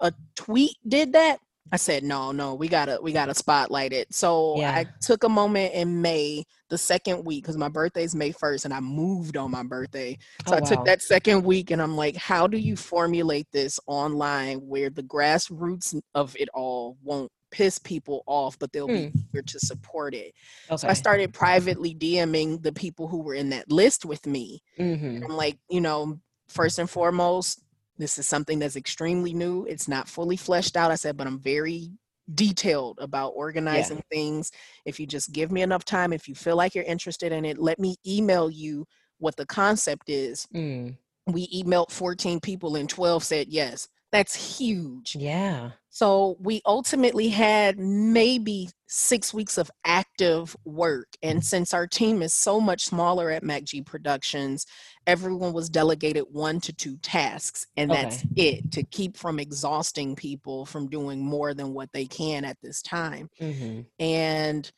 a tweet did that? I said, no, no, we gotta we gotta spotlight it. So yeah. I took a moment in May, the second week, because my birthday's May 1st, and I moved on my birthday. So oh, I wow. took that second week and I'm like, how do you formulate this online where the grassroots of it all won't piss people off, but they'll mm. be here to support it. Okay. So I started privately DMing the people who were in that list with me. Mm-hmm. I'm like, you know, first and foremost, this is something that's extremely new. It's not fully fleshed out. I said, but I'm very detailed about organizing yeah. things. If you just give me enough time, if you feel like you're interested in it, let me email you what the concept is. Mm. We emailed 14 people and 12 said yes. That's huge.
Yeah.
So we ultimately had maybe six weeks of active work. And since our team is so much smaller at MacG Productions, everyone was delegated one to two tasks. And okay. that's it to keep from exhausting people from doing more than what they can at this time. Mm-hmm. And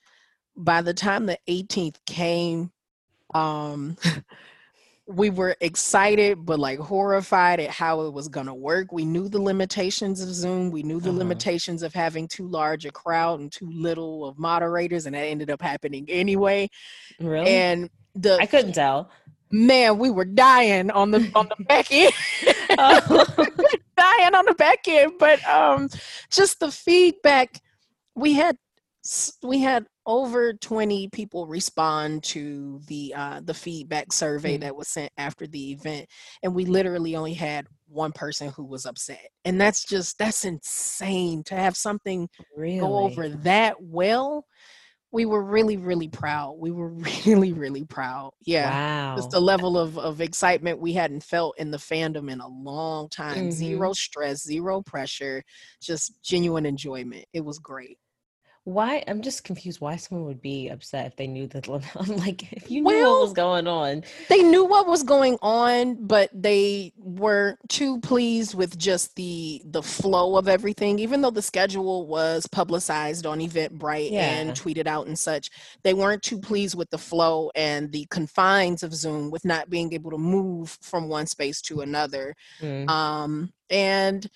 by the time the 18th came, um, we were excited but like horrified at how it was going to work. We knew the limitations of zoom. We knew the uh-huh. limitations of having too large a crowd and too little of moderators and that ended up happening anyway.
Really?
And the
i couldn't tell.
Man we were dying on the on the back end. Oh. dying on the back end but um just the feedback. We had we had over 20 people respond to the uh, the feedback survey mm-hmm. that was sent after the event and we literally only had one person who was upset and that's just that's insane to have something really? go over that well we were really really proud we were really really proud yeah wow. just the level of, of excitement we hadn't felt in the fandom in a long time mm-hmm. zero stress zero pressure just genuine enjoyment it was great
why i'm just confused why someone would be upset if they knew that i'm like if you knew well, what was going on
they knew what was going on but they were too pleased with just the the flow of everything even though the schedule was publicized on eventbrite yeah. and tweeted out and such they weren't too pleased with the flow and the confines of zoom with not being able to move from one space to another mm. um and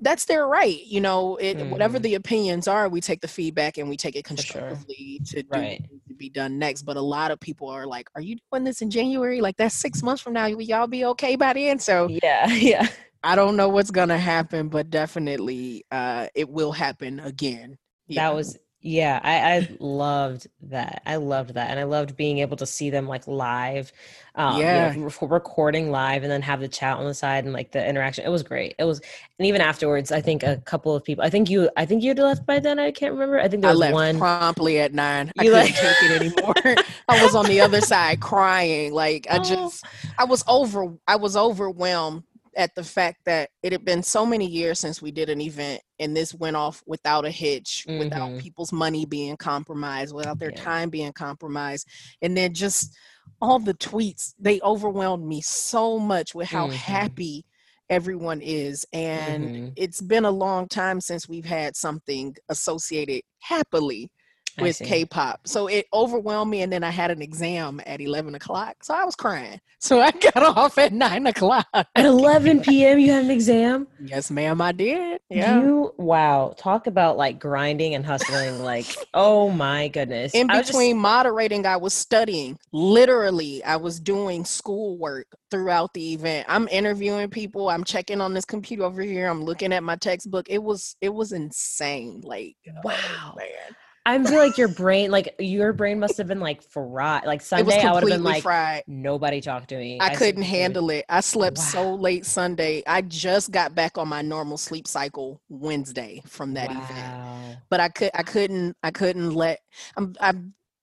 that's their right you know it mm. whatever mm-hmm. the opinions are we take the feedback and we take it constructively sure. to, right. to be done next but a lot of people are like are you doing this in january like that's six months from now will y'all be okay by then so
yeah yeah
i don't know what's gonna happen but definitely uh it will happen again yeah.
that was yeah, I, I loved that. I loved that, and I loved being able to see them like live, um, yeah, you know, recording live, and then have the chat on the side and like the interaction. It was great. It was, and even afterwards, I think a couple of people. I think you. I think you had left by then. I can't remember. I think there was I left one
promptly at nine. I couldn't like- take it anymore. I was on the other side crying. Like I oh. just, I was over. I was overwhelmed at the fact that it had been so many years since we did an event and this went off without a hitch mm-hmm. without people's money being compromised without their yeah. time being compromised and then just all the tweets they overwhelmed me so much with how mm-hmm. happy everyone is and mm-hmm. it's been a long time since we've had something associated happily with K-pop. So it overwhelmed me, and then I had an exam at eleven o'clock, so I was crying. So I got off at nine o'clock.
At eleven p.m., you had an exam.
Yes, ma'am, I did. Yeah.
You wow, talk about like grinding and hustling. like, oh my goodness.
In between just... moderating, I was studying. Literally, I was doing schoolwork throughout the event. I'm interviewing people. I'm checking on this computer over here. I'm looking at my textbook. It was it was insane. Like, oh,
wow, oh, man. I feel like your brain, like your brain must have been like fried. Like Sunday, I would have been like, fried. nobody talked to me.
I, I couldn't handle it. I slept wow. so late Sunday. I just got back on my normal sleep cycle Wednesday from that wow. event. But I could, I couldn't, I couldn't let. I'm, I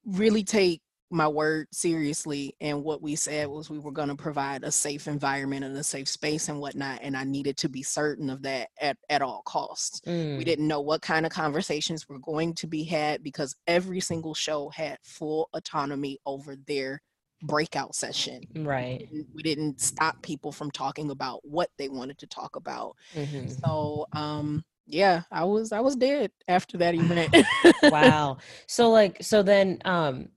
really take my word seriously and what we said was we were going to provide a safe environment and a safe space and whatnot and i needed to be certain of that at, at all costs. Mm. we didn't know what kind of conversations were going to be had because every single show had full autonomy over their breakout session.
Right.
We didn't, we didn't stop people from talking about what they wanted to talk about. Mm-hmm. so um yeah i was i was dead after that event.
Wow. So like so then um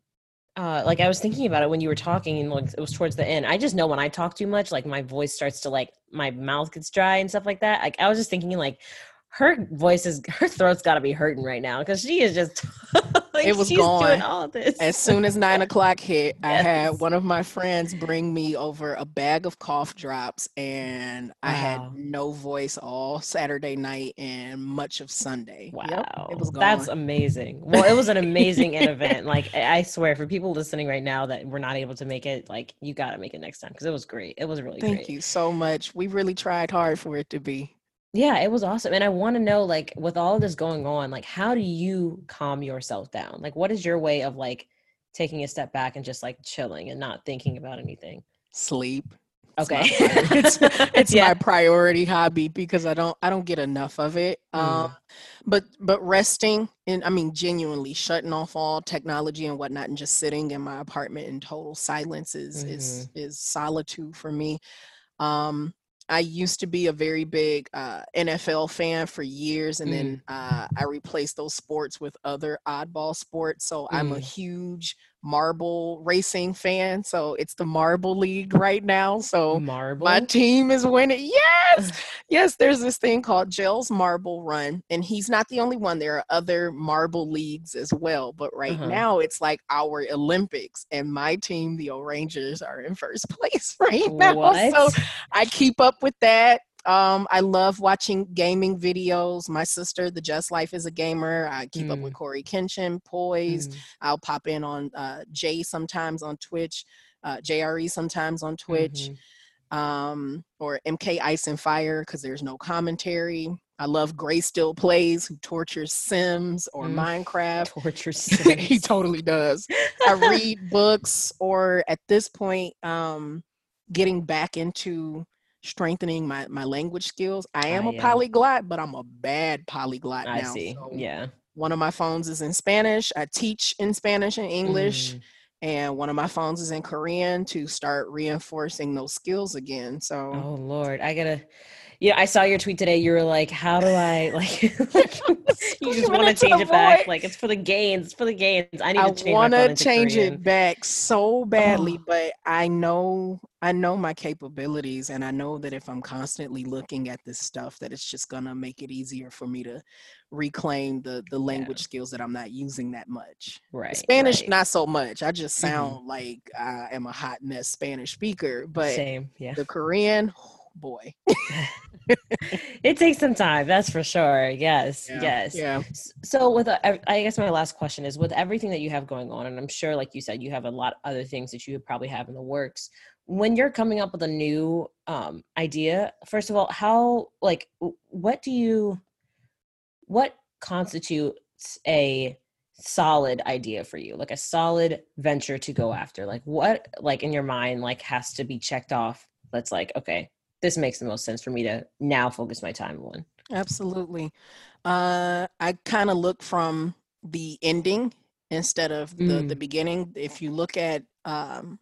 uh like i was thinking about it when you were talking and like it was towards the end. I just know when i talk too much like my voice starts to like my mouth gets dry and stuff like that. Like i was just thinking like her voice is her throat's got to be hurting right now because she is just
like, it was gone. all this. As soon as nine o'clock hit yes. i had one of my friends bring me over a bag of cough drops and wow. i had no voice all saturday night and much of sunday.
Wow yep, it was gone. that's amazing. Well it was an amazing event. Like i swear for people listening right now that we're not able to make it like you got to make it next time because it was great. It was really
thank
great.
you so much. We really tried hard for it to be
yeah, it was awesome. And I want to know, like, with all this going on, like, how do you calm yourself down? Like, what is your way of like taking a step back and just like chilling and not thinking about anything?
Sleep.
Okay.
It's my, it's, it's yeah. my priority hobby because I don't I don't get enough of it. Mm. Um but but resting and I mean genuinely shutting off all technology and whatnot and just sitting in my apartment in total silence is mm-hmm. is is solitude for me. Um I used to be a very big uh, NFL fan for years, and mm. then uh, I replaced those sports with other oddball sports. So mm. I'm a mm. huge marble racing fan. So it's the Marble League right now. So
marble?
my team is winning. Yes, yes. There's this thing called Jelle's Marble Run, and he's not the only one. There are other marble leagues as well. But right uh-huh. now it's like our Olympics, and my team, the O'rangers, are in first place right now. What? So I keep up with that. Um, I love watching gaming videos. My sister, the Just Life, is a gamer. I keep mm. up with Cory Kenshin, Poiised. Mm. I'll pop in on uh, Jay sometimes on Twitch, uh, JRE sometimes on Twitch, mm-hmm. um, or MK Ice and Fire because there's no commentary. I love GrayStillPlays, who tortures Sims or mm. Minecraft.
Tortures Sims.
he totally does. I read books, or at this point, um, getting back into strengthening my my language skills. I am a polyglot, but I'm a bad polyglot I now.
see. So yeah.
One of my phones is in Spanish. I teach in Spanish and English. Mm. And one of my phones is in Korean to start reinforcing those skills again. So
Oh Lord. I gotta yeah, I saw your tweet today. You were like, "How do I like?" you just want to change it back. Like it's for the gains. It's for the gains. I need I to change. I want to
change Korean. it back so badly, oh. but I know I know my capabilities, and I know that if I'm constantly looking at this stuff, that it's just gonna make it easier for me to reclaim the the language yeah. skills that I'm not using that much.
Right.
Spanish,
right.
not so much. I just mm-hmm. sound mm-hmm. like I am a hot mess Spanish speaker, but
same. Yeah.
The Korean boy.
it takes some time, that's for sure. Yes,
yeah,
yes.
Yeah.
So, with uh, I guess my last question is, with everything that you have going on, and I'm sure, like you said, you have a lot of other things that you probably have in the works. When you're coming up with a new um, idea, first of all, how like what do you, what constitutes a solid idea for you like a solid venture to go after like what like in your mind like has to be checked off that's like okay this makes the most sense for me to now focus my time on.
Absolutely. Uh, I kind of look from the ending instead of the, mm. the beginning. If you look at um,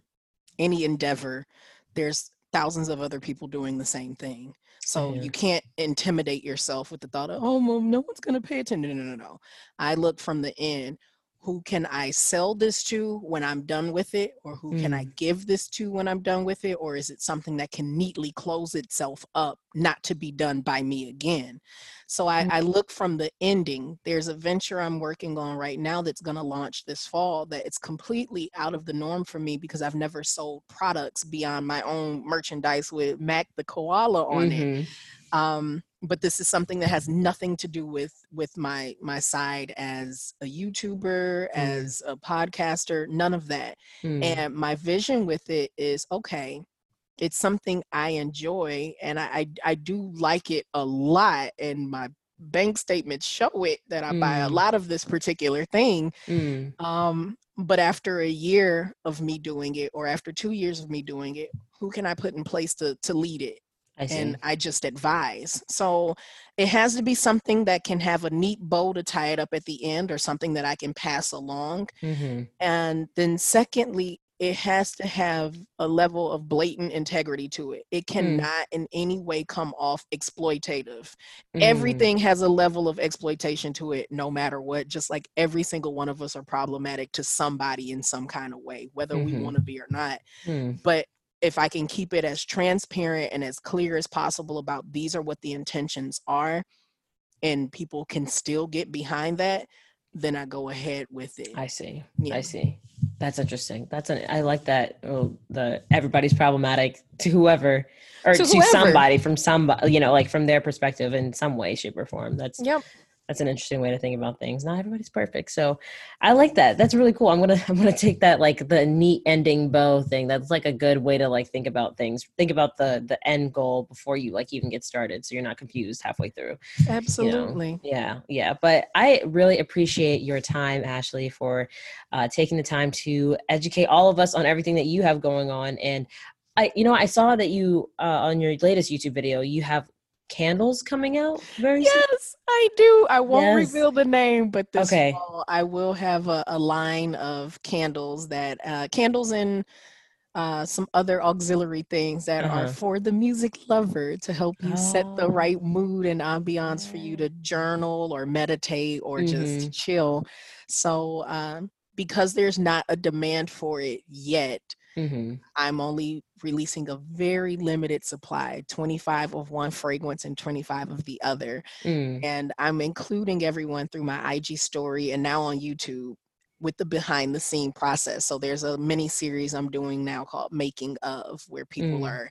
any endeavor, there's thousands of other people doing the same thing. So yeah. you can't intimidate yourself with the thought of, oh, well, no one's going to pay attention. No, no, no, no. I look from the end who can I sell this to when I'm done with it, or who mm. can I mm. give this to when I'm done with it, or is it something that can neatly close itself up, not to be done by me again? So I, mm. I look from the ending. There's a venture I'm working on right now that's going to launch this fall that it's completely out of the norm for me because I've never sold products beyond my own merchandise with Mac the koala on mm-hmm. it. Um, but this is something that has nothing to do with with my my side as a youtuber mm. as a podcaster none of that mm. and my vision with it is okay it's something i enjoy and I, I, I do like it a lot and my bank statements show it that i mm. buy a mm. lot of this particular thing mm. um but after a year of me doing it or after two years of me doing it who can i put in place to to lead it I and I just advise. So it has to be something that can have a neat bow to tie it up at the end or something that I can pass along. Mm-hmm. And then, secondly, it has to have a level of blatant integrity to it. It mm. cannot mm. in any way come off exploitative. Mm. Everything has a level of exploitation to it, no matter what. Just like every single one of us are problematic to somebody in some kind of way, whether mm-hmm. we want to be or not. Mm. But if I can keep it as transparent and as clear as possible about these are what the intentions are, and people can still get behind that, then I go ahead with it.
I see. Yeah. I see. That's interesting. That's an, I like that. Oh, the everybody's problematic to whoever or to, to whoever. somebody from somebody, you know, like from their perspective in some way, shape, or form. That's yep that's an interesting way to think about things. Not everybody's perfect. So I like that. That's really cool. I'm gonna I'm gonna take that like the neat ending bow thing. That's like a good way to like think about things. Think about the the end goal before you like even get started so you're not confused halfway through.
Absolutely.
You know? Yeah, yeah. But I really appreciate your time, Ashley, for uh, taking the time to educate all of us on everything that you have going on. And I, you know, I saw that you uh, on your latest YouTube video, you have candles coming out very
yes soon? i do i won't yes. reveal the name but this okay. fall i will have a, a line of candles that uh, candles and uh, some other auxiliary things that uh-huh. are for the music lover to help you oh. set the oh. right mood and ambiance for you to journal or meditate or mm-hmm. just chill so um, because there's not a demand for it yet Mm-hmm. I'm only releasing a very limited supply 25 of one fragrance and 25 of the other. Mm. And I'm including everyone through my IG story and now on YouTube with the behind the scene process. So there's a mini series I'm doing now called Making of, where people mm. are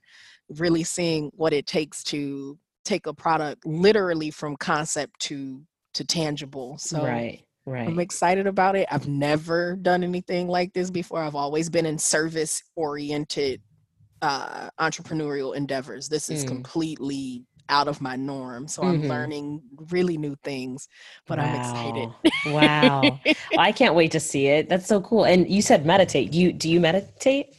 really seeing what it takes to take a product literally from concept to to tangible. So
right Right.
I'm excited about it. I've never done anything like this before. I've always been in service oriented uh, entrepreneurial endeavors. This is mm. completely out of my norm. So mm-hmm. I'm learning really new things, but wow. I'm excited.
wow. Well, I can't wait to see it. That's so cool. And you said meditate. You do you meditate?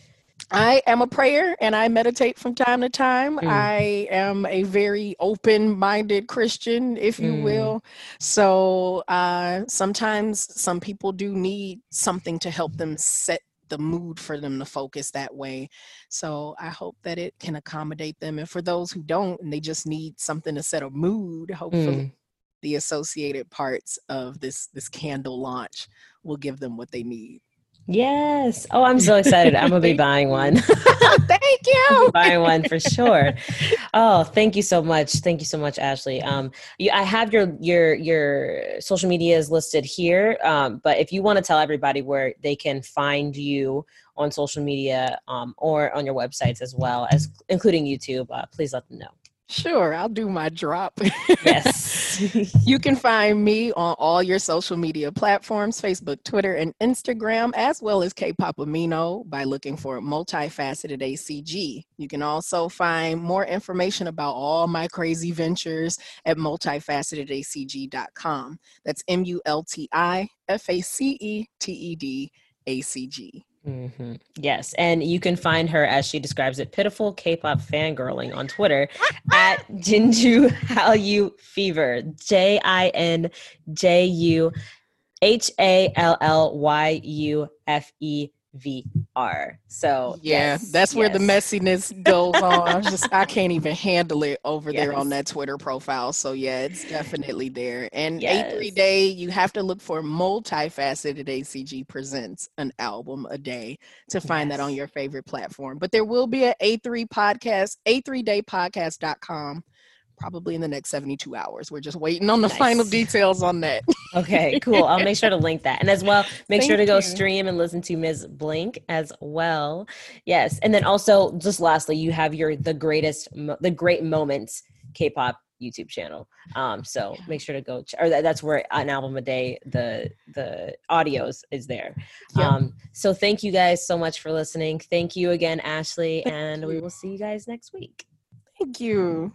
I am a prayer and I meditate from time to time. Mm. I am a very open minded Christian, if you mm. will. So uh, sometimes some people do need something to help them set the mood for them to focus that way. So I hope that it can accommodate them. And for those who don't and they just need something to set a mood, hopefully mm. the associated parts of this this candle launch will give them what they need.
Yes. Oh, I'm so excited. I'm gonna be buying one.
thank you.
buying one for sure. Oh, thank you so much. Thank you so much, Ashley. Um, you, I have your your your social media is listed here. Um, but if you want to tell everybody where they can find you on social media um, or on your websites as well as including YouTube, uh, please let them know.
Sure, I'll do my drop.
Yes.
you can find me on all your social media platforms Facebook, Twitter, and Instagram, as well as K Pop Amino by looking for Multifaceted ACG. You can also find more information about all my crazy ventures at multifacetedacg.com. That's M U L T I F A C E T E D A C G.
Mm-hmm. Yes, and you can find her as she describes it, pitiful K-pop fangirling on Twitter at Jinju Hallyu Fever, J I N J U H A L L Y U F E VR. So
yeah, yes, that's where the messiness goes on. I just I can't even handle it over yes. there on that Twitter profile. So yeah, it's definitely there. And yes. A3 Day, you have to look for multifaceted ACG presents an album a day to find that on your favorite platform. But there will be an A3 podcast, A3daypodcast.com probably in the next 72 hours. We're just waiting on the nice. final details on that.
okay, cool. I'll make sure to link that. And as well, make Thank sure to go you. stream and listen to Ms. Blink as well. Yes. And then also just lastly, you have your the greatest the great moments K-pop YouTube channel. Um, so yeah. make sure to go, ch- or that, that's where an album a day, the the audios is there. Yeah. Um, so thank you guys so much for listening. Thank you again, Ashley, thank and you. we will see you guys next week.
Thank you.